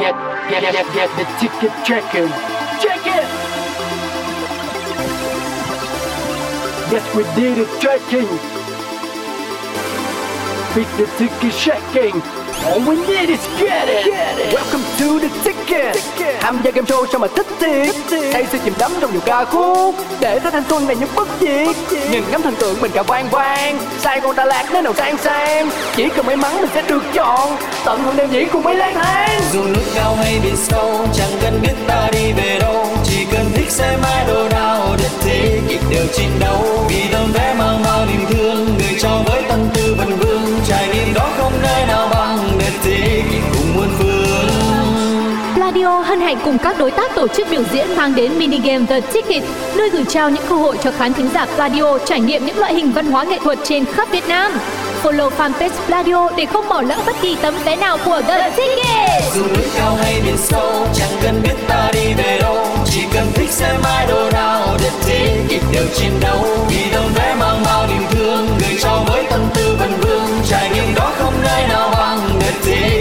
get, get, get, get the ticket checking. Check it! Yes, we did it checking. Beat the ticket checking. All we need is get it. Get it. Welcome to the ticket. Tham gia game show sao mà thích thiệt. Đây sẽ chìm đắm trong nhiều ca khúc để tới thanh xuân này những bất diệt. Nhìn ngắm thần tượng mình cả vang vang. Sai con ta lạc nơi nào sang sang. Chỉ cần may mắn mình sẽ được chọn. Tận hưởng đêm diễn cùng mấy lang thang. dù núi cao hay biển sâu, chẳng cần biết ta đi về đâu chỉ cần thích xem idol nào để thế kịp đều chiến đấu vì tấm vé mang bao niềm thương, người cho với hạnh cùng các đối tác tổ chức biểu diễn mang đến mini game The Ticket, nơi gửi trao những cơ hội cho khán thính giả Pladio trải nghiệm những loại hình văn hóa nghệ thuật trên khắp Việt Nam. Follow fanpage Pladio để không bỏ lỡ bất kỳ tấm vé nào của The Ticket. dù núi cao hay biển sâu chẳng cần biết ta đi về đâu chỉ cần thích xem idol nào The Ticket đều chiến đấu vì tấm vé mang bao niềm thương gửi cho với tâm tư vần vương trải nghiệm đó không nơi nào bằng The Ticket.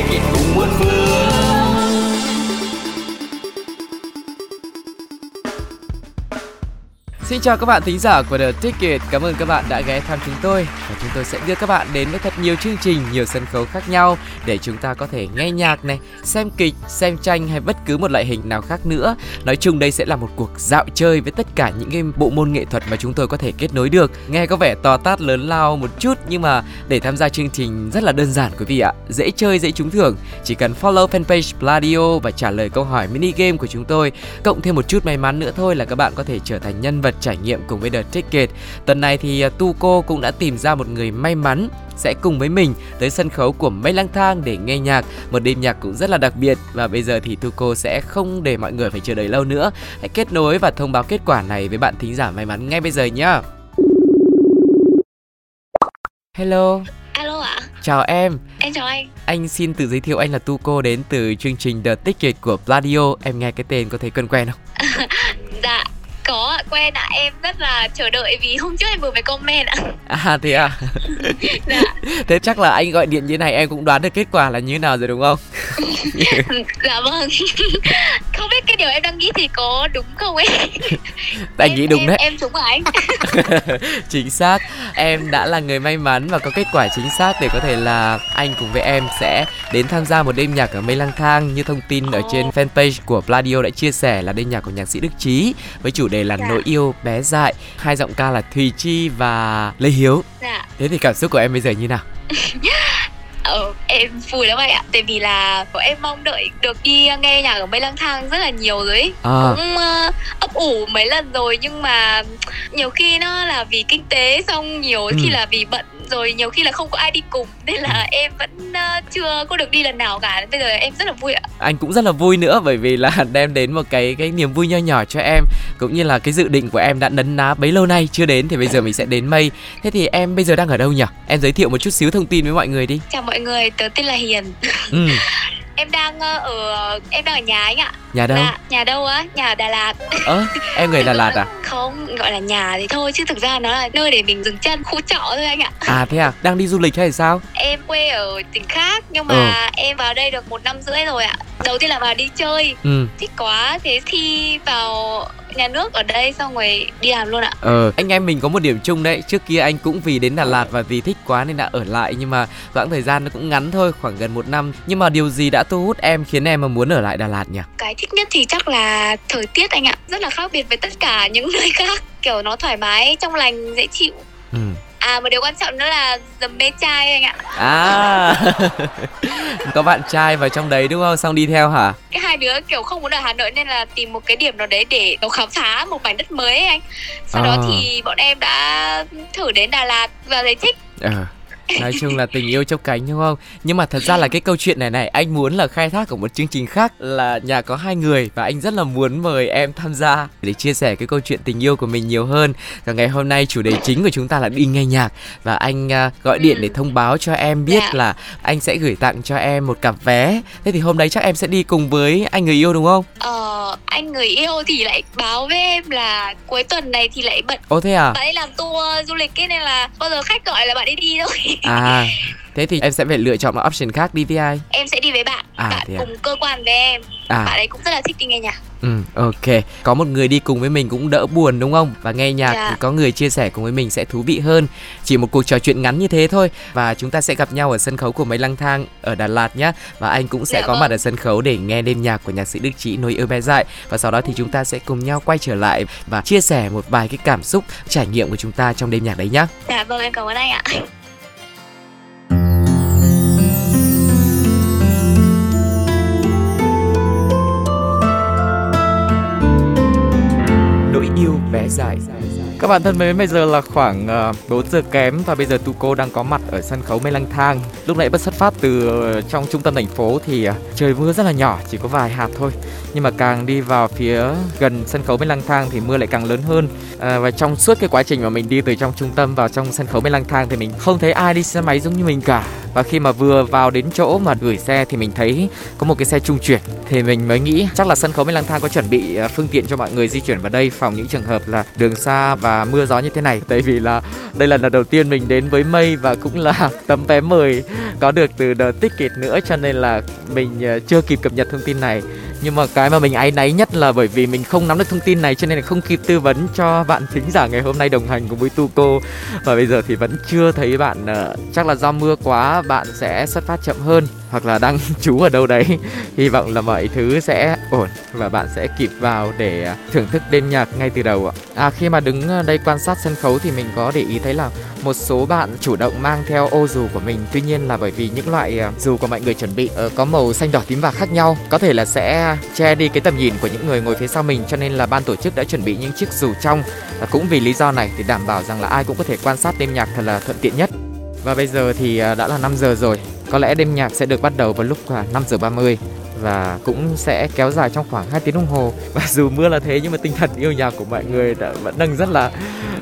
Xin chào các bạn thính giả của The Ticket, cảm ơn các bạn đã ghé thăm chúng tôi. Và chúng tôi sẽ đưa các bạn đến với thật nhiều chương trình, nhiều sân khấu khác nhau để chúng ta có thể nghe nhạc này, xem kịch, xem tranh hay bất cứ một loại hình nào khác nữa. Nói chung đây sẽ là một cuộc dạo chơi với tất cả những cái bộ môn nghệ thuật mà chúng tôi có thể kết nối được. Nghe có vẻ to tát lớn lao một chút nhưng mà để tham gia chương trình rất là đơn giản quý vị ạ, dễ chơi dễ trúng thưởng, chỉ cần follow fanpage Pladio và trả lời câu hỏi mini game của chúng tôi, cộng thêm một chút may mắn nữa thôi là các bạn có thể trở thành nhân vật trải nghiệm cùng với The Ticket. Tuần này thì à, Tuco cũng đã tìm ra một người may mắn sẽ cùng với mình tới sân khấu của Mây Lang Thang để nghe nhạc, một đêm nhạc cũng rất là đặc biệt và bây giờ thì Tuco sẽ không để mọi người phải chờ đợi lâu nữa. Hãy kết nối và thông báo kết quả này với bạn thính giả may mắn ngay bây giờ nhé. Hello, Alo ạ, chào em. em chào anh. Anh xin tự giới thiệu anh là Tuco đến từ chương trình The Ticket của Pladio. Em nghe cái tên có thấy quen quen không? Dạ, có ạ, quen ạ, em rất là chờ đợi vì hôm trước em vừa phải comment ạ. À thế à? Dạ, Thế chắc là anh gọi điện như này em cũng đoán được kết quả là như thế nào rồi đúng không? dạ vâng. Không biết cái điều em đang nghĩ thì có đúng không ấy? Anh nghĩ đúng em, đấy. Em trúng hả anh? chính xác em đã là người may mắn và có kết quả chính xác để có thể là anh cùng với em sẽ đến tham gia một đêm nhạc ở mây lang thang như thông tin ở trên fanpage của Pladio đã chia sẻ là đêm nhạc của nhạc sĩ Đức Trí với chủ đề là Dạ. nỗi yêu bé dại hai giọng ca là Thùy Chi và Lê Hiếu Dạ, thế thì cảm xúc của em bây giờ như nào ờ, em vui lắm anh ạ. Tại vì là bọn em mong đợi được đi nghe nhạc ở Mây Lang Thang rất là nhiều rồi ấy. à, Cũng ờ, ấp ủ mấy lần rồi nhưng mà nhiều khi nó là vì kinh tế xong nhiều Ừ. khi là vì bận rồi nhiều khi là không có ai đi cùng nên là em vẫn ờ, chưa có được đi lần nào cả. Bây giờ em rất là vui ạ. Anh cũng rất là vui nữa bởi vì là đem đến một cái cái niềm vui nho nhỏ cho em cũng như là cái dự định của em đã nấn ná bấy lâu nay chưa đến thì bây giờ mình sẽ đến mây. Thế thì em bây giờ đang ở đâu nhỉ? Em giới thiệu một chút xíu thông tin với mọi người đi. Chào mọi người tớ tên là hiền. Ừ em đang ờ, ở em đang ở nhà anh ạ. Nhà đâu? Dạ, nhà đâu á? Nhà ở đà lạt. Ơ em người đà lạt à? Không gọi là nhà thì thôi chứ thực ra nó là nơi để mình dừng chân khu trọ thôi anh ạ. À thế à? Đang đi du lịch hay sao? Em quê ở tỉnh khác nhưng mà em vào đây được một năm rưỡi rồi ạ. Đầu tiên là vào đi chơi. Ừ. Thích quá thế thi vào nhà nước ở đây xong rồi đi làm luôn ạ. Ờ anh em mình có một điểm chung đấy. Trước kia anh cũng vì đến đà lạt và vì thích quá nên đã ở lại nhưng mà quãng thời gian nó cũng ngắn thôi khoảng gần một năm. Nhưng mà điều gì đã thu hút em khiến em mà muốn ở lại đà lạt nhỉ? Cái thích nhất thì chắc là thời tiết anh ạ. Rất là khác biệt với tất cả những nơi khác. Kiểu nó thoải mái trong lành dễ chịu. Ừ à một điều quan trọng nữa là dầm mê trai anh ạ. À. Có bạn trai vào trong đấy đúng không? Xong đi theo hả? Cái hai đứa kiểu không muốn ở hà nội nên là tìm một cái điểm nào đấy để nó khám phá một mảnh đất mới ấy anh. Sau đó À. thì bọn em đã thử đến đà lạt và thấy thích. Ờ nói chung là tình yêu chốc cánh đúng không? Nhưng mà thật ra là cái câu chuyện này này anh muốn là khai thác ở một chương trình khác là nhà có hai người và anh rất là muốn mời em tham gia để chia sẻ cái câu chuyện tình yêu của mình nhiều hơn. Và ngày hôm nay chủ đề chính của chúng ta là đi nghe nhạc. Và anh à, gọi điện để thông báo cho em biết Dạ. là anh sẽ gửi tặng cho em một cặp vé. Thế thì hôm đấy chắc em sẽ đi cùng với anh người yêu đúng không? Ờ, anh người yêu thì lại báo với em là cuối tuần này thì lại bận. Ô thế à? Bạn ấy làm tour du lịch ấy nên là bao giờ khách gọi là bạn ấy đi thôi à thế thì em sẽ phải lựa chọn một option khác đi với ai em sẽ đi với bạn À, bạn à? cùng cơ quan với em à bạn ấy cũng rất là thích đi nghe nhạc Ừ, ok. Có một người đi cùng với mình cũng đỡ buồn đúng không? Và nghe nhạc Dạ. thì có người chia sẻ cùng với mình sẽ thú vị hơn. Chỉ một cuộc trò chuyện ngắn như thế thôi và chúng ta sẽ gặp nhau ở sân khấu của mấy lang thang ở Đà Lạt nhé. Và anh cũng sẽ Dạ có vâng. mặt ở sân khấu để nghe đêm nhạc của nhạc sĩ Đức Trí nối yêu bé dại và sau đó thì chúng ta sẽ cùng nhau quay trở lại và chia sẻ một vài cái cảm xúc, trải nghiệm của chúng ta trong đêm nhạc đấy nhá. dạ vâng em cảm ơn anh ạ yêu bé dại. Các bạn thân mến, bây giờ là khoảng ờ, 4 giờ kém và bây giờ Tuco đang có mặt ở sân khấu Mê Lang Thang. Lúc nãy bất xuất phát từ ờ, trong trung tâm thành phố thì ờ, trời mưa rất là nhỏ, chỉ có vài hạt thôi. Nhưng mà càng đi vào phía gần sân khấu Mê Lang Thang thì mưa lại càng lớn hơn. À, và trong suốt cái quá trình mà mình đi từ trong trung tâm vào trong sân khấu Mê Lang Thang thì mình không thấy ai đi xe máy giống như mình cả. Và khi mà vừa vào đến chỗ mà gửi xe thì mình thấy có một cái xe trung chuyển thì mình mới nghĩ chắc là sân khấu Mê Lang Thang có chuẩn bị phương tiện cho mọi người di chuyển vào đây phòng những trường hợp là đường xa và mưa gió như thế này. Tại vì là đây là lần đầu tiên mình đến với mây và cũng là tấm vé mời có được từ The Ticket nữa, cho nên là mình ờ, chưa kịp cập nhật thông tin này. Nhưng mà cái mà mình áy náy nhất là bởi vì mình không nắm được thông tin này, cho nên là không kịp tư vấn cho bạn thính giả ngày hôm nay đồng hành cùng với Tuco và bây giờ thì vẫn chưa thấy bạn ờ, chắc là do mưa quá, bạn sẽ xuất phát chậm hơn hoặc là đang trú ở đâu đấy. Hy vọng là mọi thứ sẽ ổn và bạn sẽ kịp vào để thưởng thức đêm nhạc ngay từ đầu ạ. À khi mà đứng đây quan sát sân khấu thì mình có để ý thấy là một số bạn chủ động mang theo ô dù của mình. Tuy nhiên là bởi vì những loại à, dù của mọi người chuẩn bị ờ, có màu xanh đỏ tím vàng khác nhau, có thể là sẽ che đi cái tầm nhìn của những người ngồi phía sau mình. Cho nên là ban tổ chức đã chuẩn bị những chiếc dù trong. Và cũng vì lý do này để đảm bảo rằng là ai cũng có thể quan sát đêm nhạc thật là thuận tiện nhất và bây giờ thì à, đã là 5 giờ rồi. Có lẽ đêm nhạc sẽ được bắt đầu vào lúc à, 5 giờ 30 và cũng sẽ kéo dài trong khoảng 2 tiếng đồng hồ. Và dù mưa là thế nhưng mà tinh thần yêu nhạc của mọi người đã vẫn đang rất là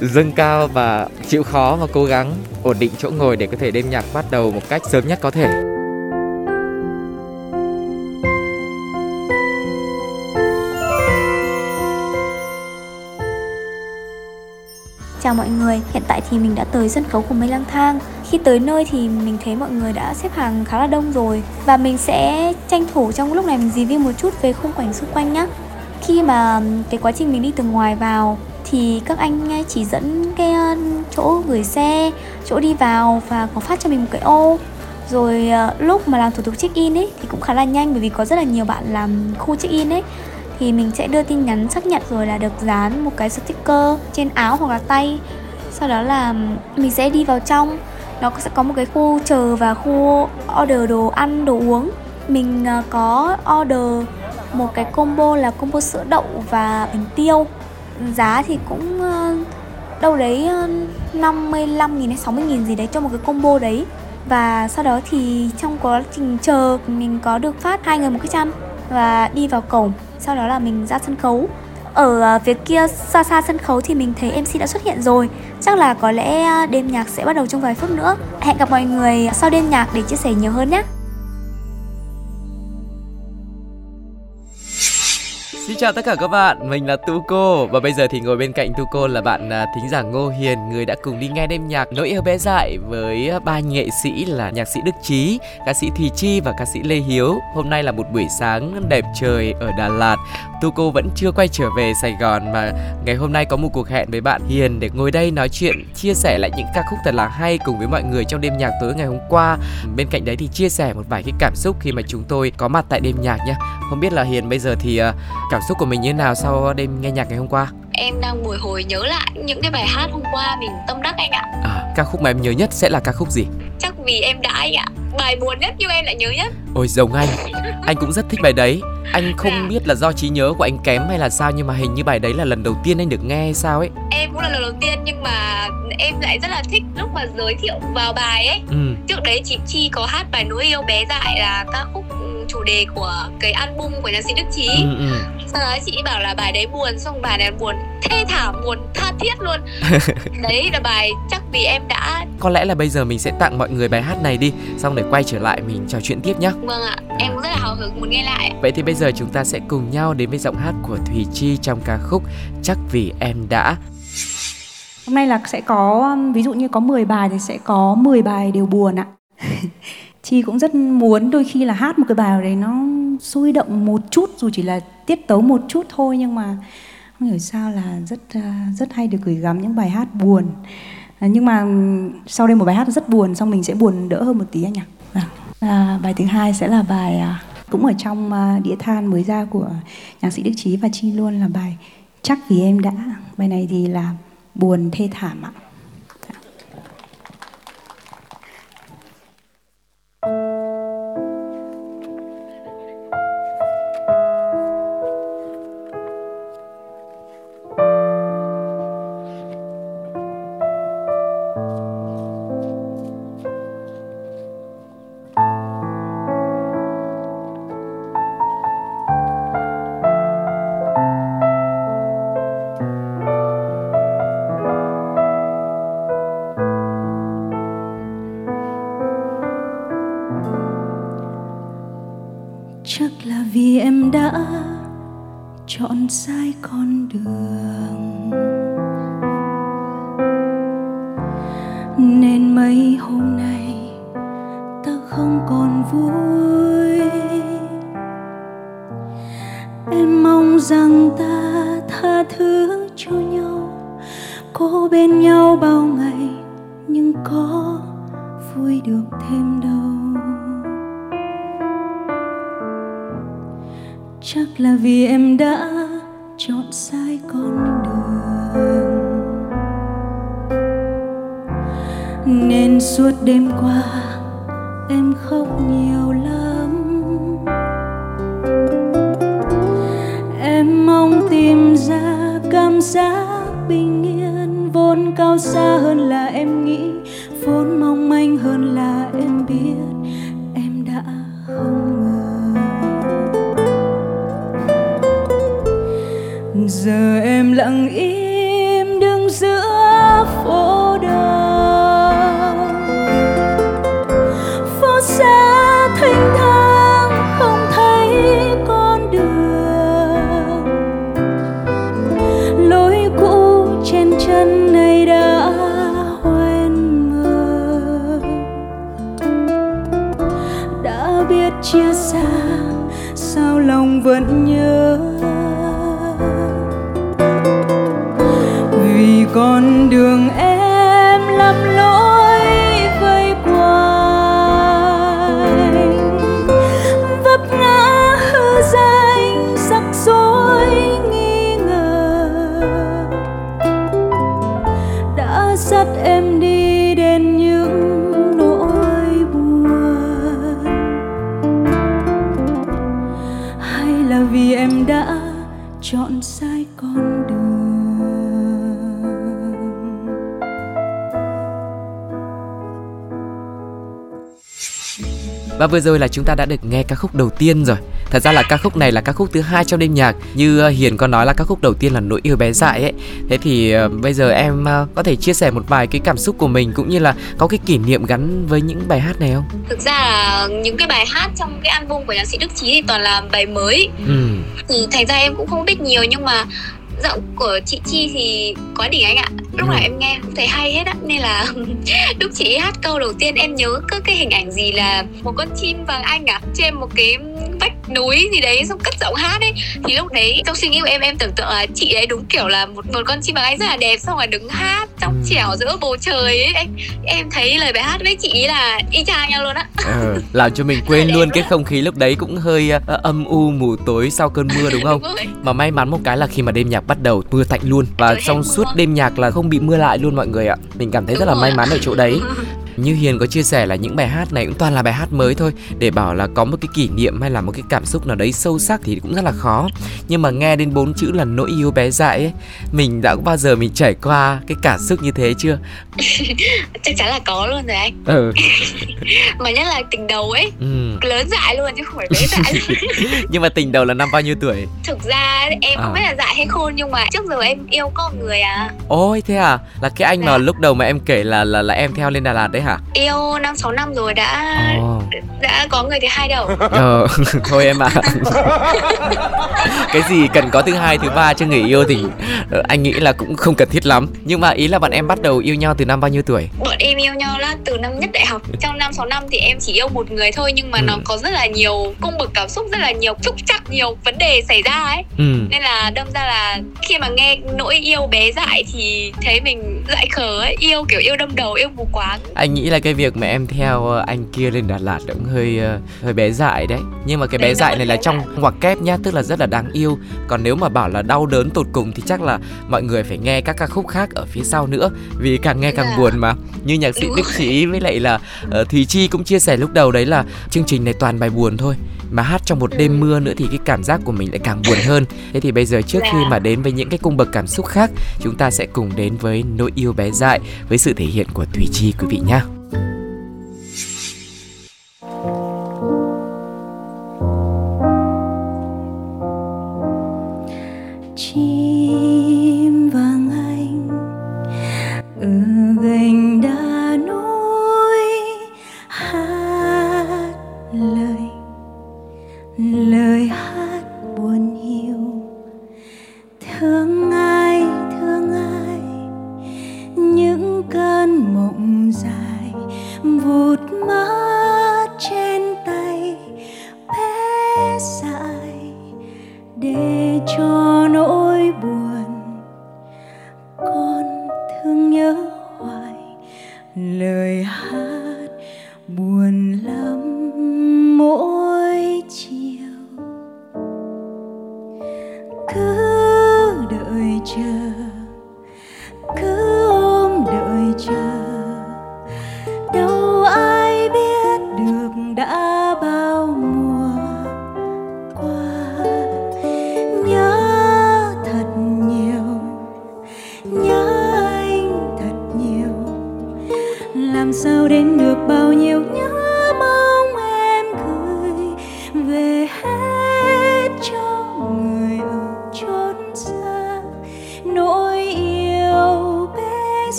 dâng cao và chịu khó và cố gắng ổn định chỗ ngồi để có thể đêm nhạc bắt đầu một cách sớm nhất có thể. Chào mọi người, hiện tại thì mình đã tới sân khấu của Mây Lang Thang. Khi tới nơi thì mình thấy mọi người đã xếp hàng khá là đông rồi Và mình sẽ tranh thủ trong lúc này mình review một chút về khung cảnh xung quanh nhá. Khi mà cái quá trình mình đi từ ngoài vào thì các anh chỉ dẫn cái chỗ gửi xe, chỗ đi vào và có phát cho mình một cái ô. Rồi ờ, lúc mà làm thủ tục check in ấy thì cũng khá là nhanh bởi vì có rất là nhiều bạn làm khu check in ấy. Thì mình sẽ đưa tin nhắn xác nhận rồi là được dán một cái sticker trên áo hoặc là tay. Sau đó là mình sẽ đi vào trong nó sẽ có một cái khu chờ và khu order đồ ăn, đồ uống. Mình à, có order một cái combo là combo sữa đậu và bánh tiêu. Giá thì cũng à, đâu đấy à, 55 nghìn hay 60 nghìn gì đấy cho một cái combo đấy. Và sau đó thì trong quá trình chờ, mình có được phát hai người một cái chăn và đi vào cổng sau đó là mình ra sân khấu ở à, phía kia xa xa sân khấu thì mình thấy MC đã xuất hiện rồi Chắc là có lẽ à, đêm nhạc sẽ bắt đầu trong vài phút nữa Hẹn gặp mọi người sau đêm nhạc để chia sẻ nhiều hơn nhé Xin chào tất cả các bạn, mình là tu cô và bây giờ thì ngồi bên cạnh tu cô là bạn à, thính giả Ngô Hiền, người đã cùng đi nghe đêm nhạc Nỗi yêu bé dại với ba nghệ sĩ là nhạc sĩ Đức Trí, ca sĩ Thùy Chi và ca sĩ Lê Hiếu. Hôm nay là một buổi sáng đẹp trời ở Đà Lạt. Tuco vẫn chưa quay trở về Sài Gòn mà ngày hôm nay có một cuộc hẹn với bạn Hiền để ngồi đây nói chuyện, chia sẻ lại những ca khúc thật là hay cùng với mọi người trong đêm nhạc tối ngày hôm qua. Bên cạnh đấy thì chia sẻ một vài cái cảm xúc khi mà chúng tôi có mặt tại đêm nhạc nhé. Không biết là Hiền bây giờ thì à, cảm xúc của mình như thế nào sau đêm nghe nhạc ngày hôm qua? em đang bồi hồi nhớ lại những cái bài hát hôm qua mình tâm đắc anh ạ À, ca khúc mà em nhớ nhất sẽ là ca khúc gì? chắc vì em đã anh ạ bài buồn nhất nhưng em lại nhớ nhất Ôi giống anh, anh cũng rất thích bài đấy. Anh không Dạ. biết là do trí nhớ của anh kém hay là sao nhưng mà hình như bài đấy là lần đầu tiên anh được nghe hay sao ấy. em cũng là lần đầu tiên nhưng mà em lại rất là thích lúc mà giới thiệu vào bài ấy Ừ, trước đấy chị chi có hát bài nỗi yêu bé dại là ca khúc chủ đề của cái album của nhạc sĩ đức trí ừ, ừ. sau đó chị bảo là bài đấy buồn xong bài này buồn thê thảm buồn tha thiết luôn đấy là bài chắc vì em đã Có lẽ là bây giờ mình sẽ tặng mọi người bài hát này đi, xong để quay trở lại mình trò chuyện tiếp nhé. vâng ạ em cũng rất là hào hứng muốn nghe lại Vậy thì bây giờ chúng ta sẽ cùng nhau đến với giọng hát của Thùy Chi trong ca khúc Chắc vì em đã. Hôm nay là sẽ có ví dụ như có 10 bài thì sẽ có 10 bài đều buồn ạ. chi cũng rất muốn đôi khi là hát một cái bài đấy nó sôi động một chút dù chỉ là tiết tấu một chút thôi nhưng mà không hiểu sao là rất à, rất hay được gửi gắm những bài hát buồn. À, nhưng mà sau đây một bài hát rất buồn xong mình sẽ buồn đỡ hơn một tí anh nhỉ vâng. à, bài thứ hai sẽ là bài à, cũng ở trong à, đĩa than mới ra của nhạc sĩ Đức Trí và Chi luôn là bài chắc vì em đã. Bài này thì là buồn thê thảm ạ. Và vừa rồi là chúng ta đã được nghe ca khúc đầu tiên rồi. Thật ra là ca khúc này là ca khúc thứ hai trong đêm nhạc. Như ờ, Hiền có nói là ca khúc đầu tiên là nỗi yêu bé dại ấy. Thế thì uh, bây giờ em uh, có thể chia sẻ một vài cái cảm xúc của mình cũng như là có cái kỷ niệm gắn với những bài hát này không? Thực ra là những cái bài hát trong cái album của nhạc sĩ Đức Chí thì toàn là bài mới. Ừ. Thì thành ra em cũng không biết nhiều nhưng mà giọng của chị Chi thì có đỉnh anh ạ lúc nào ừ. em nghe cũng thấy hay hết á nên là lúc chị hát câu đầu tiên em nhớ cứ cái hình ảnh gì là một con chim vàng anh à? Trên một cái vách núi gì đấy xong cất giọng hát ấy. Thì lúc đấy trong suy nghĩ của em em tưởng tượng là chị ấy đúng kiểu là một một con chim vàng anh rất là đẹp xong rồi đứng hát trong ừ. trẻo giữa bầu trời ấy. Em, em thấy lời bài hát với chị ấy là y chang nhau luôn á. Ừ, làm cho mình quên luôn cái không khí lúc đấy cũng hơi uh, âm u mù tối sau cơn mưa đúng không? Đúng mà may mắn một cái là khi mà đêm nhạc bắt đầu mưa tạnh luôn. Và trong suốt đêm nhạc là không bị mưa lại luôn mọi người ạ. Mình cảm thấy đúng rất là may mắn ở chỗ đấy như Hiền có chia sẻ là những bài hát này cũng toàn là bài hát mới thôi. Để bảo là có một cái kỷ niệm hay là một cái cảm xúc nào đấy sâu sắc thì cũng rất là khó. Nhưng mà nghe đến bốn chữ là nỗi yêu bé dại ấy mình đã có bao giờ mình trải qua cái cảm xúc như thế chưa? Chắc chắn là có luôn rồi anh. Ừ. mà nhất là tình đầu ấy. Ừ. lớn dại luôn chứ không phải bé dại. Nhưng mà tình đầu là năm bao nhiêu tuổi? Thực ra em à. không biết là dại hay khôn nhưng mà trước giờ em yêu có người à. Ôi thế à? Là cái anh dạ. mà lúc đầu mà em kể là là là em theo lên Đà Lạt đấy hả yêu năm sáu năm rồi đã oh. đã có người thứ hai đâu ờ thôi em ạ à. cái gì cần có thứ hai thứ ba cho người yêu thì ờ, anh nghĩ là cũng không cần thiết lắm nhưng mà ý là bọn em bắt đầu yêu nhau từ năm bao nhiêu tuổi bọn em yêu nhau là từ năm nhất đại học trong năm sáu năm thì em chỉ yêu một người thôi nhưng mà ừ. nó có rất là nhiều cung bậc cảm xúc rất là nhiều trúc chắc nhiều vấn đề xảy ra ấy ừ. nên là đâm ra là khi mà nghe nỗi yêu bé dại thì thấy mình dại khờ ấy yêu kiểu yêu đâm đầu yêu mù quáng anh nghĩ là cái việc mà em theo ờ, anh kia lên Đà Lạt cũng hơi ờ, hơi bé dại đấy. Nhưng mà cái bé dại này là trong ngoặc kép nhá tức là rất là đáng yêu. Còn nếu mà bảo là đau đớn tột cùng thì chắc là mọi người phải nghe các ca khúc khác ở phía sau nữa. Vì càng nghe càng buồn mà. Như nhạc sĩ Đức Trí với lại là uh, Thùy Chi cũng chia sẻ lúc đầu đấy là chương trình này toàn bài buồn thôi. Mà hát trong một đêm mưa nữa thì cái cảm giác của mình lại càng buồn hơn. Thế thì bây giờ trước khi mà đến với những cái cung bậc cảm xúc khác chúng ta sẽ cùng đến với nỗi yêu bé dại với sự thể hiện của Thùy Chi quý vị nhé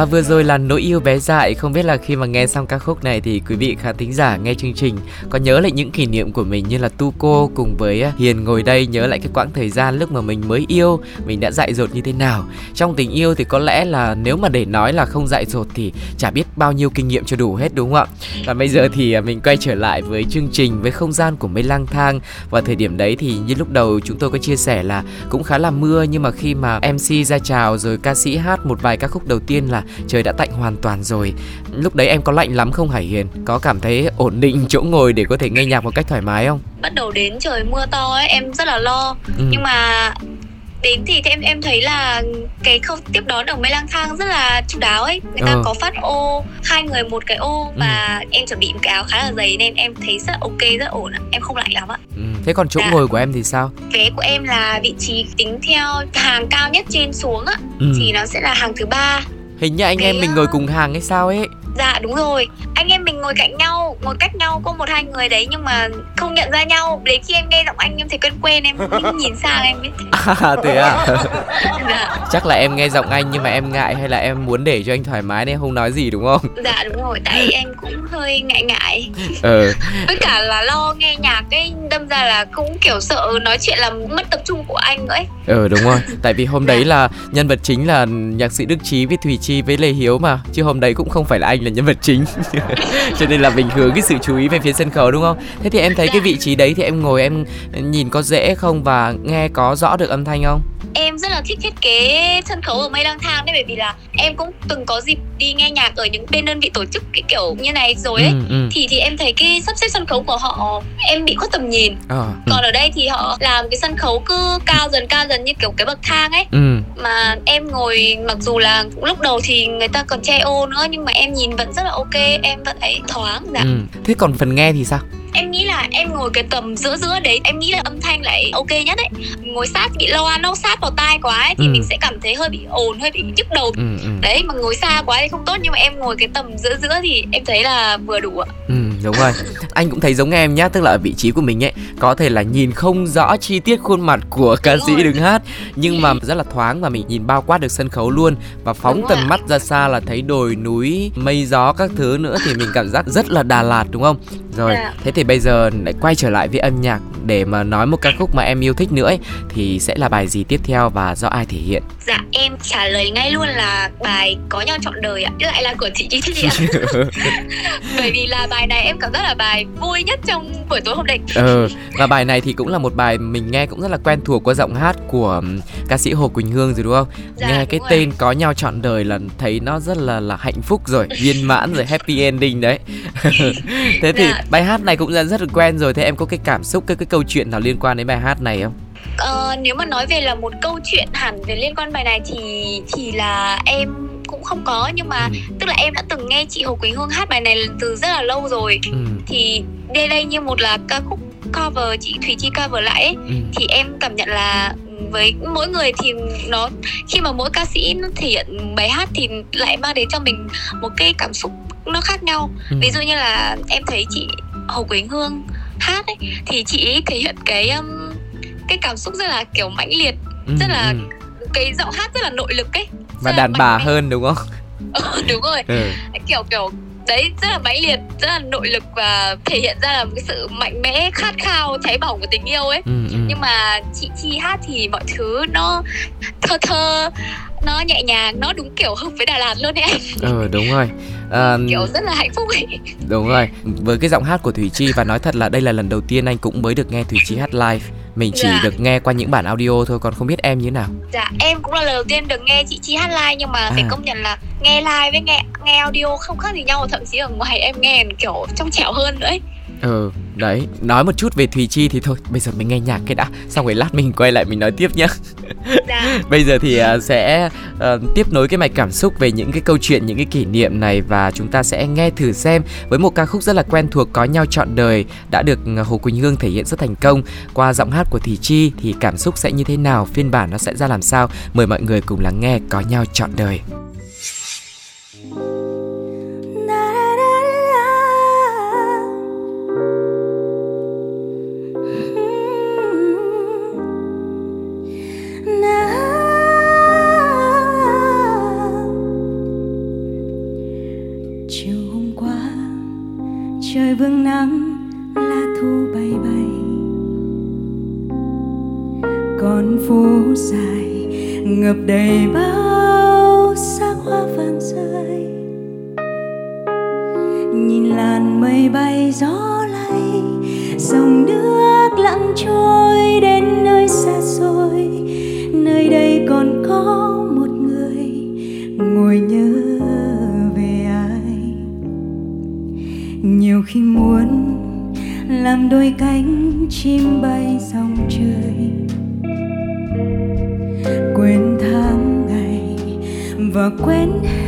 Và vừa rồi là nỗi yêu bé dại. Không biết là khi mà nghe xong ca khúc này Thì quý vị khán thính giả nghe chương trình Có nhớ lại những kỷ niệm của mình Như là Tu Cô cùng với à, Hiền ngồi đây Nhớ lại cái quãng thời gian lúc mà mình mới yêu, Mình đã dại dột như thế nào. Trong tình yêu thì có lẽ là nếu mà để nói là không dại dột Thì chả biết bao nhiêu kinh nghiệm cho đủ hết, đúng không ạ? Và bây giờ thì à, mình quay trở lại với chương trình, Với không gian của mây lang thang. Và thời điểm đấy thì như lúc đầu chúng tôi có chia sẻ là Cũng khá là mưa, Nhưng mà khi mà MC ra chào rồi ca sĩ hát một vài ca khúc đầu tiên là trời đã tạnh hoàn toàn rồi lúc đấy em có lạnh lắm không hải hiền có cảm thấy ổn định chỗ ngồi để có thể nghe nhạc một cách thoải mái không bắt đầu đến trời mưa to ấy em rất là lo ừ. nhưng mà đến thì em em thấy là cái khâu tiếp đón ở mây lang thang rất là chu đáo ấy người ta ừ. có phát ô hai người một cái ô và ừ. em chuẩn bị một cái áo khá là dày nên em thấy rất ok rất ổn em không lạnh lắm ạ ừ. thế còn chỗ dạ. ngồi của em thì sao vé của em là vị trí tính theo hàng cao nhất trên xuống á ừ. thì nó sẽ là hàng thứ ba hình như anh em mình ngồi cùng hàng hay sao ấy dạ đúng rồi. Anh em mình ngồi cạnh nhau ngồi cách nhau có một hai người đấy nhưng mà không nhận ra nhau. Đến khi em nghe giọng anh em thấy quen quen em nhìn sang em biết à thế à? Dạ. chắc là em nghe giọng anh nhưng mà em ngại hay là em muốn để cho anh thoải mái nên không nói gì đúng không? Dạ đúng rồi. Tại em cũng hơi ngại ngại. Ừ. Với cả là lo nghe nhạc ấy đâm ra là cũng kiểu sợ nói chuyện làm mất tập trung của anh nữa ấy. Ừ đúng rồi. Tại vì hôm đấy là nhân vật chính là nhạc sĩ đức trí với thùy chi với lê hiếu mà. Chứ hôm đấy cũng không phải là anh là nhân vật chính. Cho nên là mình hướng cái sự chú ý về phía sân khấu, đúng không? Thế thì em thấy cái vị trí đấy thì em ngồi em nhìn có dễ không và nghe có rõ được âm thanh không? Em rất là thích thiết kế sân khấu ở mây lang thang đấy bởi vì là em cũng từng có dịp đi nghe nhạc ở những bên đơn vị tổ chức cái kiểu như này rồi ấy ừ, ừ. thì thì em thấy cái sắp xếp sân khấu của họ em bị khuất tầm nhìn à, ừ. còn ở đây thì họ làm cái sân khấu cứ cao dần cao dần như kiểu cái bậc thang ấy ừ. mà em ngồi mặc dù là lúc đầu thì người ta còn che ô nữa nhưng mà em nhìn vẫn rất là ok em vẫn thấy thoáng dạ ừ. thế còn phần nghe thì sao em nghĩ là em ngồi cái tầm giữa giữa đấy em nghĩ là âm thanh lại ok nhất đấy ngồi sát bị loa nó sát vào tai quá ấy, thì ừ. mình sẽ cảm thấy hơi bị ồn hơi bị nhức đầu ừ, ừ. đấy mà ngồi xa quá thì không tốt nhưng mà em ngồi cái tầm giữa giữa thì em thấy là vừa đủ ạ ừ đúng rồi. Anh cũng thấy giống em nhá tức là ở vị trí của mình ấy có thể là nhìn không rõ chi tiết khuôn mặt của ca sĩ đứng hát nhưng mà rất là thoáng và mình nhìn bao quát được sân khấu luôn và phóng tầm mắt ra xa là thấy đồi núi mây gió các thứ nữa thì mình cảm giác rất là Đà Lạt đúng không? Rồi. Dạ. thế thì bây giờ lại quay trở lại với âm nhạc để mà nói một ca khúc mà em yêu thích nữa ấy, thì sẽ là bài gì tiếp theo và do ai thể hiện? Dạ em trả lời ngay luôn là bài có nhau chọn đời ạ lại là của chị Chi Chi ạ. Bởi vì là bài này em cảm giác là bài vui nhất trong buổi tối hôm nay ừ, và bài này thì cũng là một bài mình nghe cũng rất là quen thuộc qua giọng hát của ca sĩ Hồ Quỳnh Hương rồi đúng không dạ, nghe cái rồi. tên có nhau chọn đời là thấy nó rất là là hạnh phúc rồi viên mãn rồi happy ending đấy thế thì dạ. bài hát này cũng là rất là quen rồi thế em có cái cảm xúc cái cái câu chuyện nào liên quan đến bài hát này không Ờ, nếu mà nói về là một câu chuyện hẳn về liên quan bài này thì thì là em cũng không có nhưng mà ừ. tức là em đã từng nghe chị Hồ Quỳnh Hương hát bài này từ rất là lâu rồi ừ. thì đây đây như một là ca khúc cover chị Thùy Chi cover lại ấy, ừ. thì em cảm nhận là với mỗi người thì nó khi mà mỗi ca sĩ nó thể hiện bài hát thì lại mang đến cho mình một cái cảm xúc nó khác nhau ừ. ví dụ như là em thấy chị Hồ Quỳnh Hương hát ấy thì chị thể hiện cái um, cái cảm xúc rất là kiểu mãnh liệt ừ, rất là ừ. cái giọng hát rất là nội lực ấy và đàn bà mẽ. hơn đúng không ừ, đúng rồi ừ. kiểu kiểu đấy rất là mãnh liệt rất là nội lực và thể hiện ra là một cái sự mạnh mẽ khát khao cháy bỏng của tình yêu ấy ừ, ừ. nhưng mà chị chi hát thì mọi thứ nó thơ thơ nó nhẹ nhàng nó đúng kiểu hợp với Đà Lạt luôn ấy anh. Ừ đúng rồi. À, kiểu rất là hạnh phúc ấy. đúng rồi. Với cái giọng hát của Thủy Chi và nói thật là đây là lần đầu tiên anh cũng mới được nghe Thủy Chi hát live. Mình chỉ dạ. được nghe qua những bản audio thôi còn không biết em như thế nào. Dạ em cũng là lần đầu tiên được nghe chị chi hát live nhưng mà à. phải công nhận là nghe live với nghe nghe audio không khác gì nhau thậm chí ở ngoài em nghe kiểu trong trẻo hơn nữa ấy. Ừ đấy nói một chút về thùy chi thì thôi bây giờ mình nghe nhạc cái đã. Xong rồi lát mình quay lại mình nói tiếp nhá. Dạ. bây giờ thì uh, sẽ uh, tiếp nối cái mạch cảm xúc về những cái câu chuyện những cái kỷ niệm này và chúng ta sẽ nghe thử xem với một ca khúc rất là quen thuộc có nhau trọn đời đã được à, hồ quỳnh hương thể hiện rất thành công. Qua giọng hát của thùy chi thì cảm xúc sẽ như thế nào? Phiên bản nó sẽ ra làm sao? Mời mọi người cùng lắng nghe có nhau trọn đời trời vương nắng, lá thu bay bay. Con phố dài, ngập đầy bao sắc hoa vàng rơi. Nhìn làn mây bay gió lay, dòng nước lặng trôi. Đôi cánh chim bay dòng trời quên tháng ngày và quên hết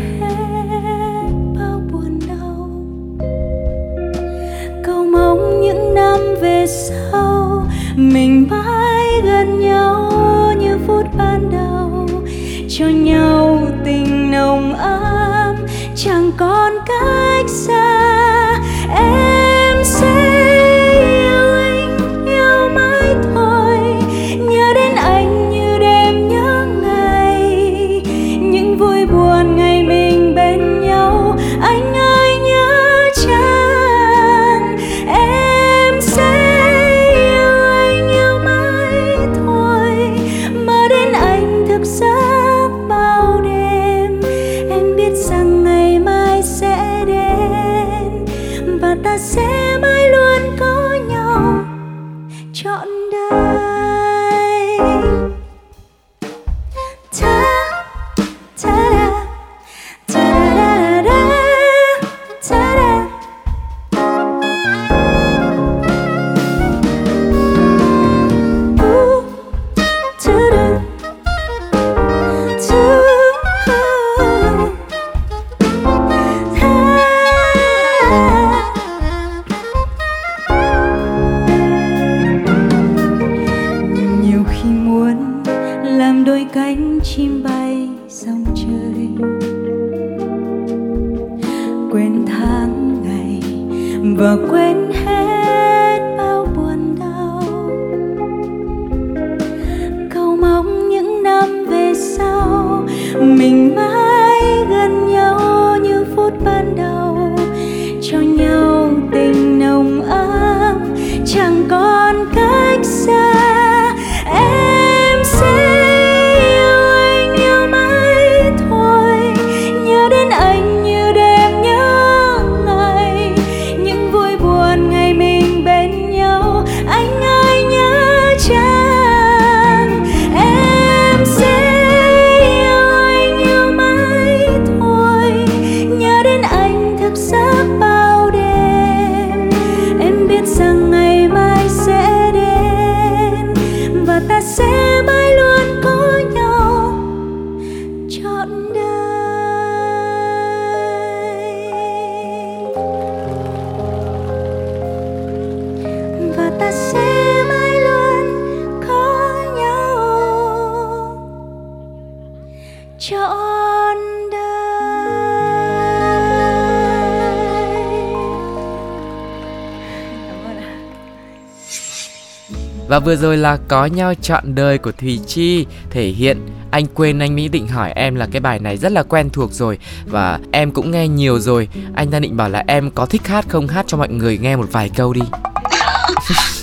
Và vừa rồi là có nhau trọn đời của Thùy Chi thể hiện anh quên anh Mỹ định hỏi em là cái bài này rất là quen thuộc rồi và em cũng nghe nhiều rồi. Anh ta định bảo là em có thích hát không hát cho mọi người nghe một vài câu đi.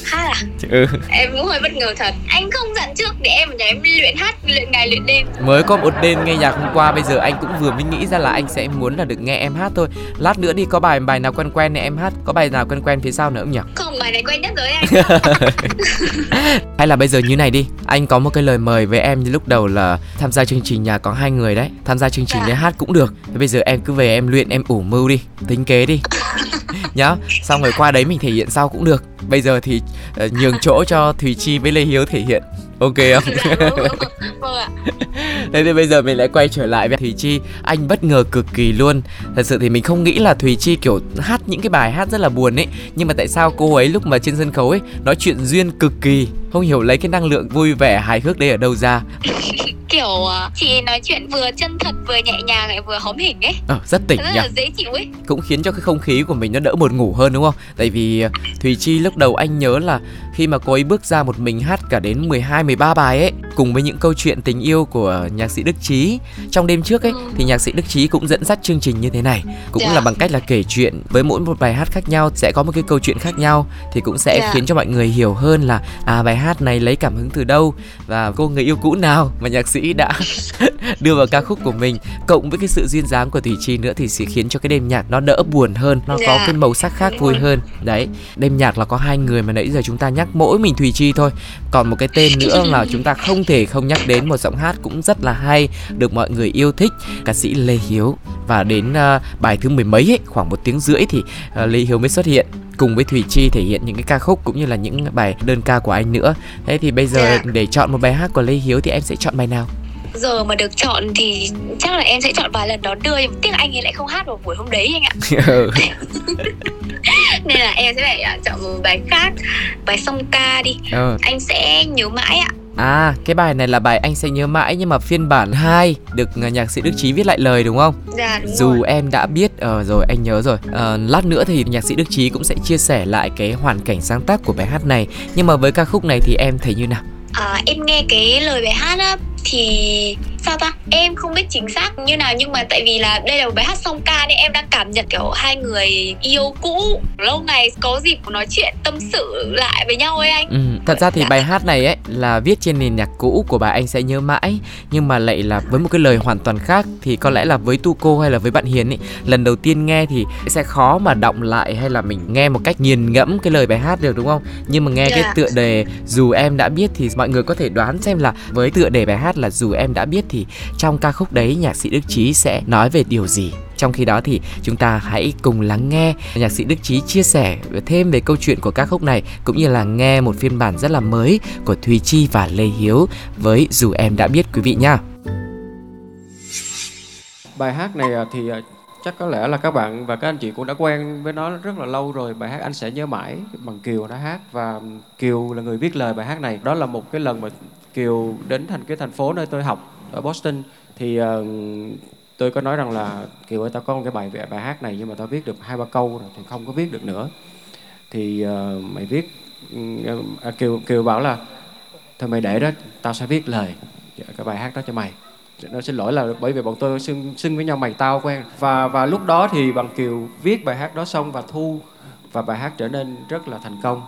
hát à Ừ. em cũng hơi bất ngờ thật anh không trước để em để em luyện hát luyện ngày luyện đêm Mới có một đêm nghe nhạc hôm qua bây giờ anh cũng vừa mới nghĩ ra là anh sẽ muốn là được nghe em hát thôi. Lát nữa đi có bài bài nào quen quen này em hát, có bài nào quen quen phía sau nữa không nhỉ? không bài này quen nhất rồi anh Hay là bây giờ như này đi, anh có một cái lời mời với em như lúc đầu là tham gia chương trình nhà có hai người đấy, tham gia chương trình Dạ. đấy hát cũng được. Thế bây giờ em cứ về em luyện em ủ mưu đi, tính kế đi. Nhá, xong rồi qua đấy mình thể hiện sau cũng được. Bây giờ thì ờ, nhường chỗ cho Thùy Chi với Lê Hiếu thể hiện. Ok không? dạ vâng ạ. Thế thì bây giờ mình lại quay trở lại với Thùy Chi. Anh bất ngờ cực kỳ luôn. Thật sự thì mình không nghĩ là Thùy Chi kiểu hát những cái bài hát rất là buồn ấy. Nhưng mà tại sao cô ấy lúc mà trên sân khấu ấy Nói chuyện duyên cực kỳ Không hiểu lấy cái năng lượng vui vẻ hài hước đấy ở đâu ra kiểu uh, chị nói chuyện vừa chân thật vừa nhẹ nhàng lại vừa hóm hình ấy. Ờ, rất tỉnh rất nhỉ. là dễ chịu ấy. Cũng khiến cho cái không khí của mình nó đỡ buồn ngủ hơn đúng không? Tại vì ờ, Thùy Chi lúc đầu anh nhớ là khi mà cô ấy bước ra một mình hát cả đến 12 13 bài ấy cùng với những câu chuyện tình yêu của nhạc sĩ Đức Chí trong đêm trước ấy thì nhạc sĩ Đức Chí cũng dẫn dắt chương trình như thế này. Cũng Dạ. là bằng cách là kể chuyện với mỗi một bài hát khác nhau sẽ có một cái câu chuyện khác nhau thì cũng sẽ Dạ. khiến cho mọi người hiểu hơn là à bài hát này lấy cảm hứng từ đâu và cô người yêu cũ nào mà nhạc sĩ đã đưa vào ca khúc của mình. Cộng với cái sự duyên dáng của Thùy Chi nữa thì sẽ khiến cho cái đêm nhạc nó đỡ buồn hơn nó có Dạ. cái màu sắc khác vui hơn. Đấy đêm nhạc là có hai người mà nãy giờ chúng ta nhắc mỗi mình Thùy Chi thôi. Còn một cái tên nữa là chúng ta không thể không nhắc đến một giọng hát cũng rất là hay được mọi người yêu thích ca sĩ Lê Hiếu. Và đến à, bài thứ mười mấy ấy, khoảng một tiếng rưỡi thì à, Lê Hiếu mới xuất hiện cùng với Thùy Chi thể hiện những cái ca khúc cũng như là những bài đơn ca của anh nữa thế thì bây giờ Dạ. để chọn một bài hát của Lê Hiếu thì em sẽ chọn bài nào giờ mà được chọn thì chắc là em sẽ chọn vài lần đón đưa nhưng tiếc anh ấy lại không hát vào buổi hôm đấy anh ạ Ừ. nên là em sẽ phải à, chọn một bài khác bài song ca đi Ờ. anh sẽ nhớ mãi ạ À, cái bài này là bài anh sẽ nhớ mãi nhưng mà phiên bản 2 được à, nhạc sĩ Đức Chí viết lại lời đúng không? dạ đúng Dù rồi. em đã biết ờ rồi anh nhớ rồi. Ờ, lát nữa thì nhạc sĩ Đức Chí cũng sẽ chia sẻ lại cái hoàn cảnh sáng tác của bài hát này. Nhưng mà với ca khúc này thì em thấy như nào? à, em nghe cái lời bài hát á thì sao ta em không biết chính xác như nào nhưng mà tại vì là đây là một bài hát song ca nên em đang cảm nhận kiểu hai người yêu cũ lâu ngày có dịp nói chuyện tâm sự lại với nhau ấy anh Ừ, thật ra thì Dạ. bài hát này ấy là viết trên nền nhạc cũ của bài anh sẽ nhớ mãi nhưng mà lại là với một cái lời hoàn toàn khác thì có lẽ là với Tuco hay là với bạn Hiền ấy lần đầu tiên nghe thì sẽ khó mà động lại hay là mình nghe một cách nghiền ngẫm cái lời bài hát được đúng không? Nhưng mà nghe cái Dạ. tựa đề dù em đã biết thì mọi người có thể đoán xem là với tựa đề bài hát là dù em đã biết thì trong ca khúc đấy nhạc sĩ Đức Chí sẽ nói về điều gì? Trong khi đó thì chúng ta hãy cùng lắng nghe nhạc sĩ Đức Chí chia sẻ thêm về câu chuyện của ca khúc này, cũng như là nghe một phiên bản rất là mới của Thùy Chi và Lê Hiếu với Dù Em Đã Biết, quý vị nha. Bài hát này à, thì à, chắc có lẽ là các bạn và các anh chị cũng đã quen với nó rất là lâu rồi. Bài hát anh sẽ nhớ mãi bằng Kiều đã hát và Kiều là người viết lời bài hát này. Đó là một cái lần mà Kiều đến thành cái thành phố nơi tôi học ở Boston thì uh, tôi có nói rằng là Kiều ơi tao có một cái bài bài hát này nhưng mà tao viết được hai ba câu rồi thì không có viết được nữa. Thì uh, mày viết uh, à, Kiều Kiều bảo là thôi mày để đó tao sẽ viết lời cái bài hát đó cho mày. Nó xin lỗi là bởi vì bọn tôi xưng xưng với nhau mày tao quen. Và và lúc đó thì bằng kiều viết bài hát đó xong và thu và bài hát trở nên rất là thành công.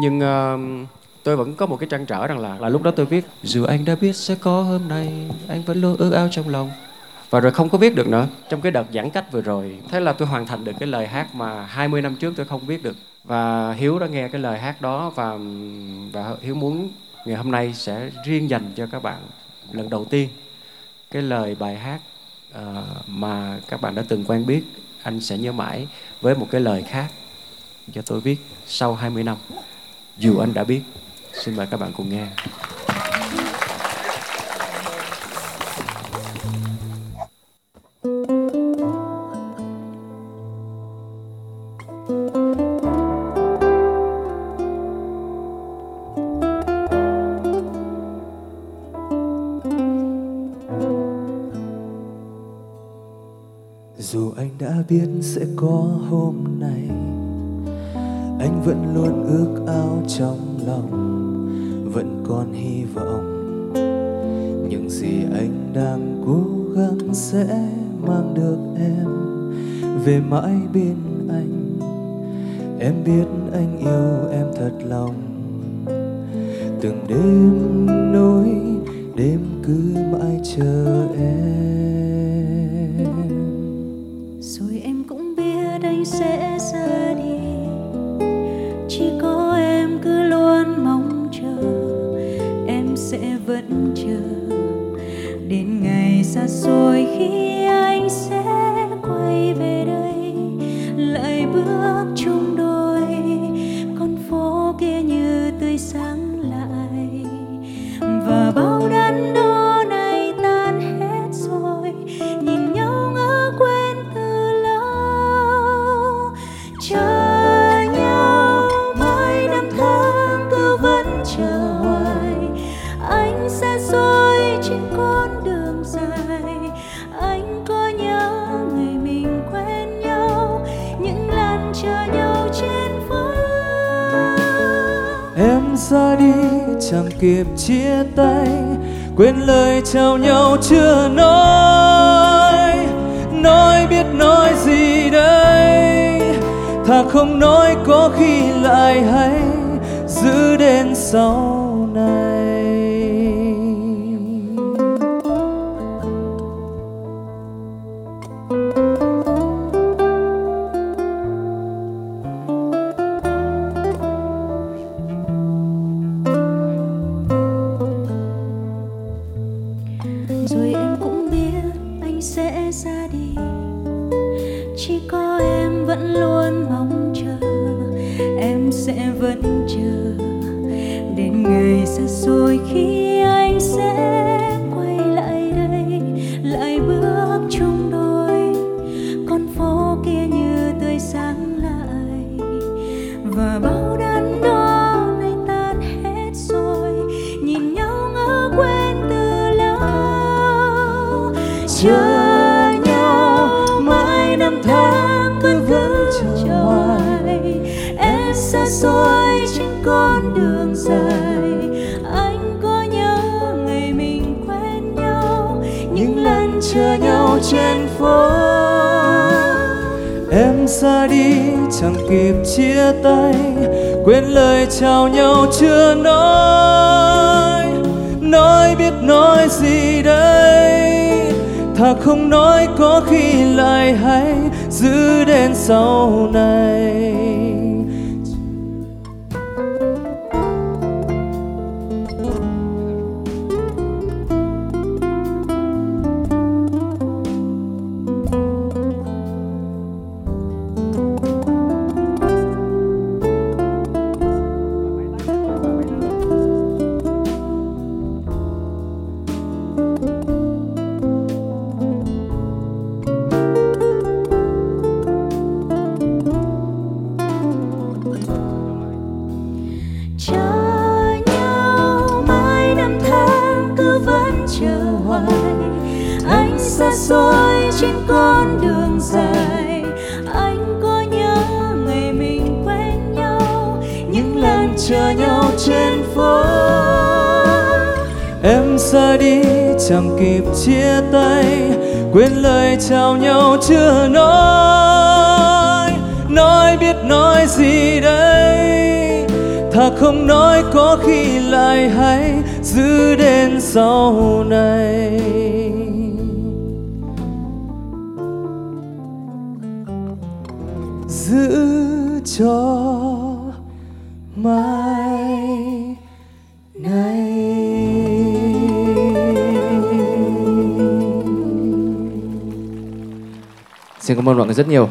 Nhưng uh, tôi vẫn có một cái trăn trở rằng là là lúc đó tôi viết. Dù anh đã biết sẽ có hôm nay anh vẫn luôn ước ao trong lòng. Và rồi không có viết được nữa. Trong cái đợt giãn cách vừa rồi thế là tôi hoàn thành được cái lời hát mà 20 năm trước tôi không viết được. Và hiếu đã nghe cái lời hát đó và và hiếu muốn ngày hôm nay sẽ riêng dành cho các bạn lần đầu tiên cái lời bài hát ờ, mà các bạn đã từng quen biết. Anh sẽ nhớ mãi với một cái lời khác cho tôi viết sau 20 năm. Dù anh đã biết xin mời các bạn cùng nghe. Biết anh yêu em thật lòng. Từng đêm nối, đêm cứ mãi chờ em. Rồi em cũng biết anh sẽ ra đi. Chỉ có em cứ luôn mong chờ. Em sẽ vẫn chờ. Đến ngày xa xôi khi anh sẽ quay về đây. Lại bước chung đôi. Kịp chia tay, quên lời chào nhau chưa nói. Nói biết nói gì đây? Thà không nói có khi lại hay giữ đến sau. Và bao đắn đo nay tan hết rồi. Nhìn nhau ngỡ quên từ lâu. Chờ nhau mãi năm tháng cứ vẫn chờ hoài em xa xôi trên con đường dài. Anh có nhớ ngày mình quen nhau? Những lần chờ nhau trên phố em ra đi, chẳng kịp chia tay. Quên lời chào nhau chưa nói. Nói biết nói gì đây? Thà không nói có khi lại hay giữ đến sau này. Chờ nhau trên phố. Em ra đi, chẳng kịp chia tay, quên lời chào nhau chưa nói. Nói biết nói gì đây? Thà không nói có khi lại hay giữ đến sau này. Giữ cho mai này. Xin cảm ơn mọi người rất nhiều.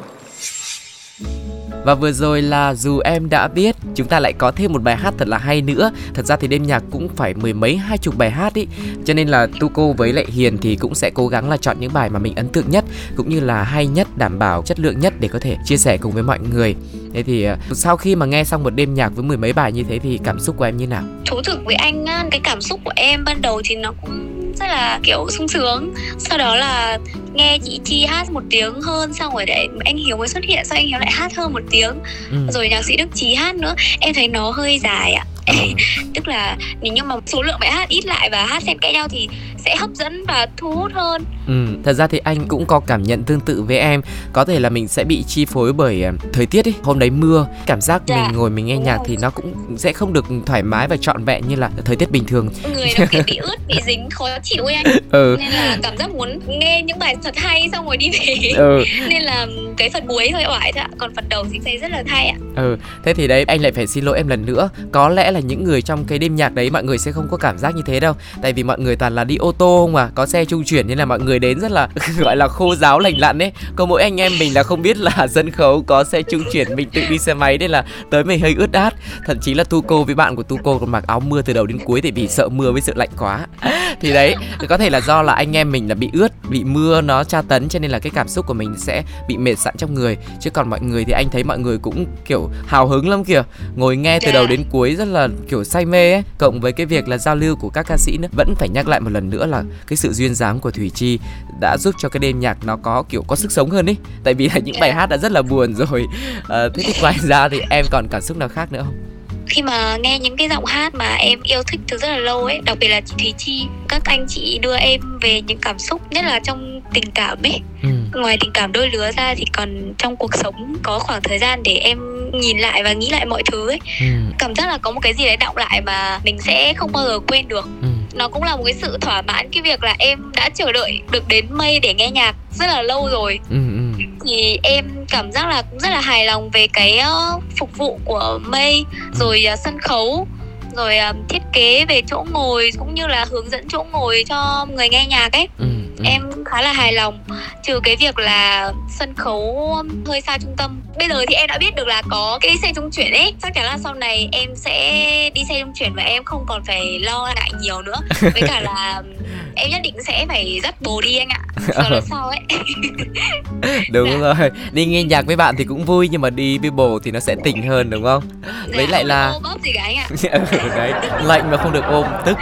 Và vừa rồi là dù em đã biết Chúng ta lại có thêm một bài hát thật là hay nữa. Thật ra thì đêm nhạc cũng phải mười mấy hai chục bài hát ý. Cho nên là Tuco với lại Hiền thì cũng sẽ cố gắng là chọn những bài mà mình ấn tượng nhất Cũng như là hay nhất, đảm bảo chất lượng nhất để có thể chia sẻ cùng với mọi người Thế thì ờ, sau khi mà nghe xong một đêm nhạc với mười mấy bài như thế thì cảm xúc của em như nào? thú thực với anh á, cái cảm xúc của em ban đầu thì nó cũng rất là kiểu sung sướng sau đó là nghe chị chi hát một tiếng hơn xong rồi để anh hiếu mới xuất hiện sau anh hiếu lại hát hơn một tiếng Ừ. rồi nhạc sĩ đức trí hát nữa em thấy nó hơi dài ạ tức là nếu như mà số lượng bài hát ít lại và hát xen kẽ nhau thì sẽ hấp dẫn và thu hút hơn. Ừ, thật ra thì anh cũng có cảm nhận tương tự với em. Có thể là mình sẽ bị chi phối bởi ờ, thời tiết ấy Hôm đấy mưa, cảm giác Dạ, mình ngồi mình nghe nhạc thì nó cũng sẽ không được thoải mái và trọn vẹn như là thời tiết bình thường. Người nó kiểu bị ướt bị dính khó chịu ấy anh. Ừ. nên là cảm giác muốn nghe những bài thật hay xong rồi đi về. Ừ. nên là cái phần cuối hơi oải thôi ạ. Còn phần đầu thì thấy rất là hay ạ. Ừ, thế thì đấy anh lại phải xin lỗi em lần nữa. Có lẽ là những người trong cái đêm nhạc đấy mọi người sẽ không có cảm giác như thế đâu. Tại vì mọi người toàn là đi ô tô không à, có xe trung chuyển nên là mọi người đến rất là gọi là khô giáo lành lặn ấy. Còn mỗi anh em mình là không biết là sân khấu có xe trung chuyển mình tự đi xe máy nên là tới mình hơi ướt át. Thậm chí là Tuco với bạn của Tuco còn mặc áo mưa từ đầu đến cuối tại vì sợ mưa với sự lạnh quá. Thì đấy, có thể là do là anh em mình là bị ướt, bị mưa nó tra tấn cho nên là cái cảm xúc của mình sẽ bị mệt sẵn trong người. Chứ còn mọi người thì anh thấy mọi người cũng kiểu hào hứng lắm kìa. Ngồi nghe từ đầu đến cuối rất là là kiểu say mê ấy cộng với cái việc là giao lưu của các ca sĩ nữa vẫn phải nhắc lại một lần nữa là cái sự duyên dáng của thủy chi đã giúp cho cái đêm nhạc nó có kiểu có sức sống hơn ấy. Tại vì là những bài hát đã rất là buồn rồi. À, thế thì ngoài ra thì em còn cảm xúc nào khác nữa không? Khi mà nghe những cái giọng hát mà em yêu thích từ rất là lâu ấy đặc biệt là chị Thùy Chi các anh chị đưa em về những cảm xúc nhất là trong tình cảm ấy ừ. ngoài tình cảm đôi lứa ra thì còn trong cuộc sống có khoảng thời gian để em nhìn lại và nghĩ lại mọi thứ ấy ừ. cảm giác là có một cái gì đấy động lại mà mình sẽ không bao giờ quên được ừ. nó cũng là một cái sự thỏa mãn cái việc là em đã chờ đợi được đến mây để nghe nhạc rất là lâu rồi ừ, ừ. Thì em cảm giác là cũng rất là hài lòng về cái uh, phục vụ của mây rồi uh, sân khấu rồi uh, thiết kế về chỗ ngồi cũng như là hướng dẫn chỗ ngồi cho người nghe nhạc ấy. Ừ, ừ. em khá là hài lòng trừ cái việc là sân khấu hơi xa trung tâm. Bây giờ thì em đã biết được là có cái xe trung chuyển ấy. Chắc chắn là sau này em sẽ đi xe trung chuyển và em không còn phải lo ngại nhiều nữa. Với cả là em nhất định sẽ phải dắt bồ đi anh ạ. Sau sau ấy. Đúng dạ. rồi. Đi nghe nhạc với bạn thì cũng vui nhưng mà đi với bồ thì nó sẽ tỉnh hơn đúng không? Dạ, với lại là ôm gì cả anh ạ. Ừ, đấy lạnh mà không được ôm tức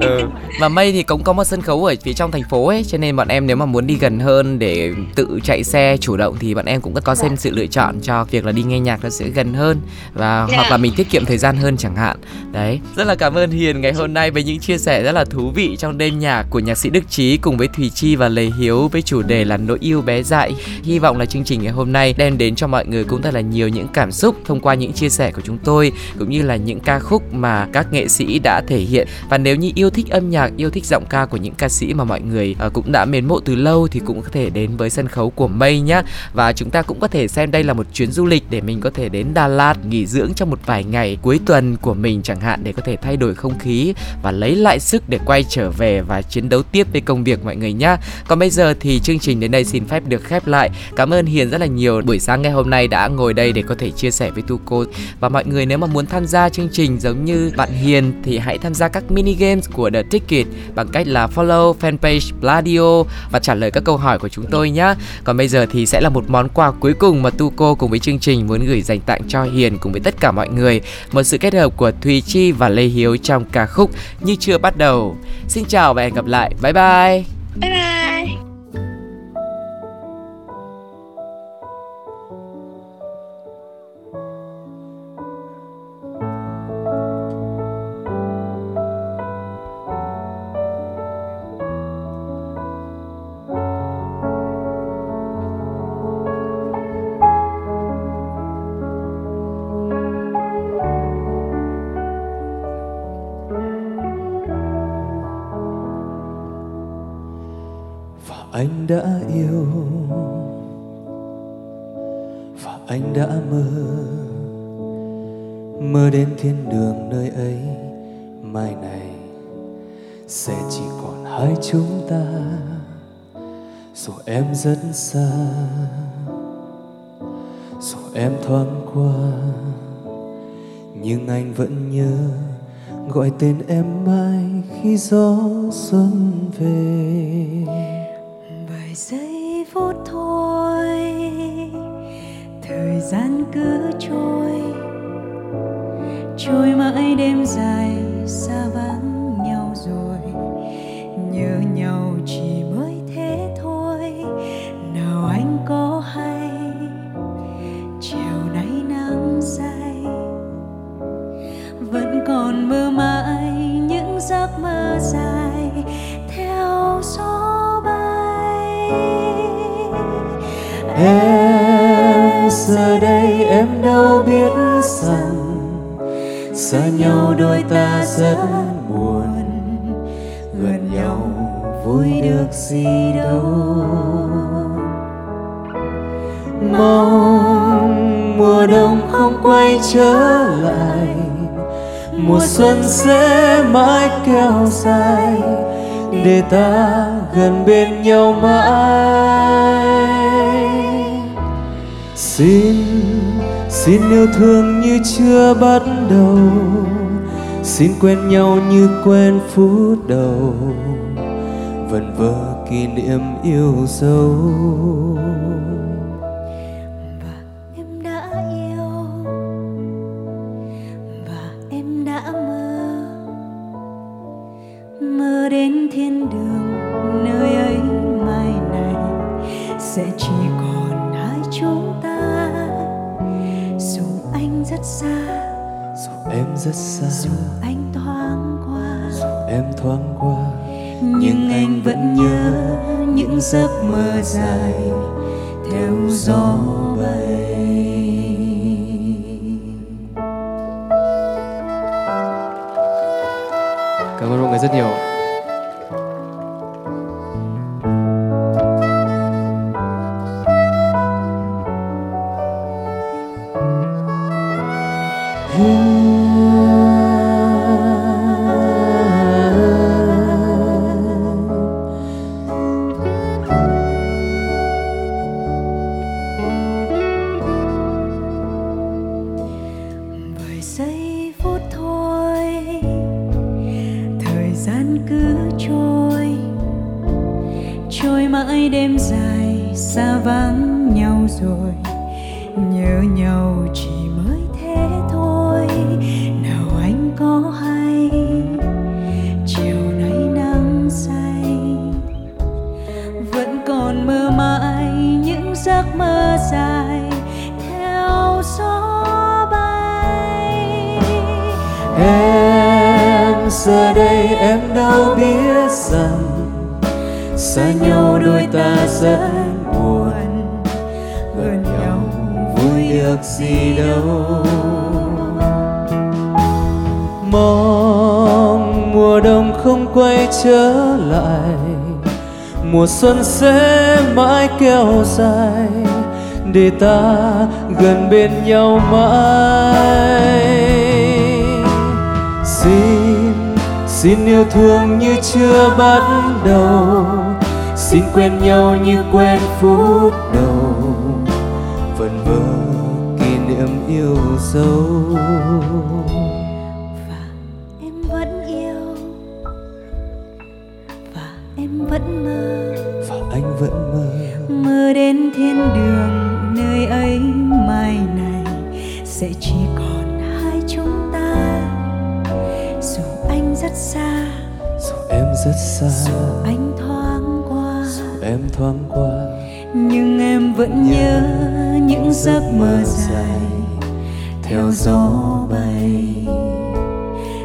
ừ. mà mây thì cũng có một sân khấu ở phía trong thành phố ấy cho nên bọn em nếu mà muốn đi gần hơn để tự chạy xe chủ động thì bọn em cũng có xem sự lựa chọn cho việc là đi nghe nhạc nó sẽ gần hơn và yeah. hoặc là mình tiết kiệm thời gian hơn chẳng hạn. Đấy. Rất là cảm ơn hiền ngày hôm nay với những chia sẻ rất là thú vị trong đêm nhạc của nhạc sĩ đức trí cùng với thùy chi và lê hiếu với chủ đề là nỗi yêu bé dại. Hy vọng là chương trình ngày hôm nay đem đến cho mọi người cũng thật là nhiều những cảm xúc thông qua những chia sẻ của chúng tôi cũng như là những ca khúc mà các nghệ sĩ đã thể hiện. Và nếu như yêu thích âm nhạc yêu thích giọng ca của những ca sĩ mà mọi người uh, cũng đã mến mộ từ lâu thì cũng có thể đến với sân khấu của mây nhé và chúng ta cũng có thể xem đây là một chuyến du lịch để mình có thể đến Đà Lạt nghỉ dưỡng trong một vài ngày cuối tuần của mình chẳng hạn để có thể thay đổi không khí và lấy lại sức để quay trở về và chiến đấu tiếp với công việc mọi người nhé. Còn bây giờ thì chương trình đến đây xin phép được khép lại. Cảm ơn Hiền rất là nhiều buổi sáng ngày hôm nay đã ngồi đây để có thể chia sẻ với Tuco và mọi người nếu mà muốn tham gia chương trình giống như bạn Hiền thì hãy tham gia các mini games của The Ticket bằng cách là follow fanpage Pladio và trả lời các câu hỏi của chúng tôi nhé. Còn bây giờ thì sẽ là một món quà cuối cùng mà Tuco cùng với chương trình muốn gửi dành tặng cho Hiền cùng với tất cả mọi người. Một sự kết hợp của Thùy Chi và Lê Hiếu trong ca khúc Như chưa bắt đầu. Xin chào và hẹn gặp lại. Bye bye. Bye bye. Em thoáng qua, nhưng anh vẫn nhớ gọi tên em mãi khi gió xuân về. Vài giây phút thôi, thời gian cứ trôi trôi mãi đêm dài xa vắng nhau rồi, nhớ nhau xuân sẽ mãi kéo dài để ta gần bên nhau mãi. Xin xin yêu thương như chưa bắt đầu, xin quen nhau như quen phút đầu vần vơ kỷ niệm yêu dấu. Những giấc mơ dài theo gió bay. Cảm ơn mọi người rất nhiều. Xuân sẽ mãi kéo dài để ta gần bên nhau mãi. Xin xin yêu thương như chưa bắt đầu, xin quen nhau như quen phút đầu. Vần vơ kỷ niệm yêu dấu. Thiên đường nơi ấy mai này sẽ chỉ còn hai chúng ta. Dù anh rất xa dù em rất xa dù anh thoáng qua dù em thoáng qua nhưng em vẫn nhớ những giấc mơ dài theo gió bay.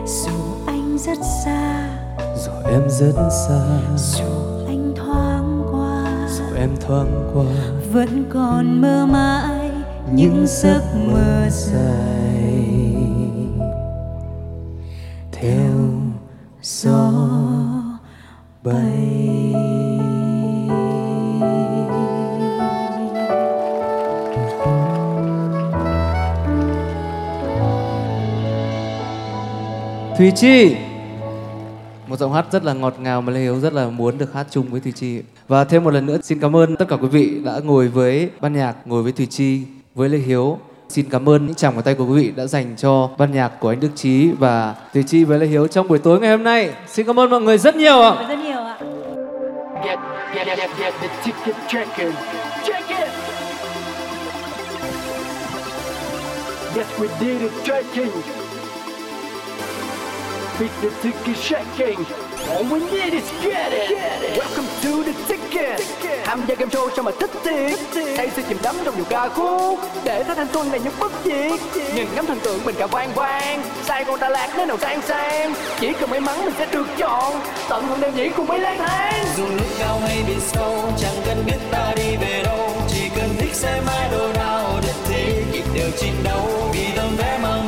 Dù anh rất xa dù em rất xa dù em thoáng qua. Vẫn còn mơ mãi những giấc mơ dài. Theo gió bay. Thùy Chi! Một giọng hát rất là ngọt ngào mà Lê Hiếu rất là muốn được hát chung với Thùy Chi. Và thêm một lần nữa xin cảm ơn tất cả quý vị đã ngồi với ban nhạc, ngồi với Thùy Chi, với Lê Hiếu. Xin cảm ơn những chàng vào tay của quý vị đã dành cho ban nhạc của anh Đức Chí và Thùy Chi với Lê Hiếu trong buổi tối ngày hôm nay. Xin cảm ơn mọi người rất nhiều ạ. Rất nhiều ạ. Get, get, get, get the ticket checking. Check it. Yes, we did it, checking. beat the ticket shaking All we need is get it, get it. Welcome to the ticket. Tham gia game show sao mà thích thiệt Hay sự chìm đắm trong nhiều ca khúc. Để thấy thanh xuân này những bất diệt Nhìn ngắm thần tượng mình cả vang vang. Sai con Đà Lạt nơi nào sang sang Chỉ cần may mắn mình sẽ được chọn. Tận hưởng đêm nhĩ cùng mấy lang thang Dù núi cao hay biển sâu Chẳng cần biết ta đi về đâu. Chỉ cần thích xe mãi đồ nào Đất thế kịp đều chiến đấu Vì tấm vé mang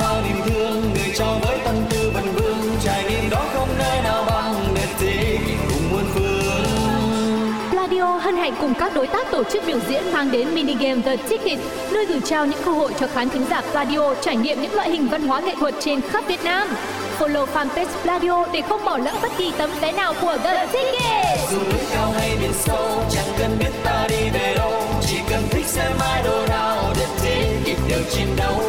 các đối tác tổ chức biểu diễn mang đến mini game The Ticket, nơi gửi trao những cơ hội cho khán thính giả Pladio trải nghiệm những loại hình văn hóa nghệ thuật trên khắp Việt Nam. Follow fanpage Pladio để không bỏ lỡ bất kỳ tấm vé nào của The Ticket. Dù núi cao hay biển sâu, chẳng cần biết ta đi về đâu, chỉ cần thích xem idol nào, The Ticket đều chiến đấu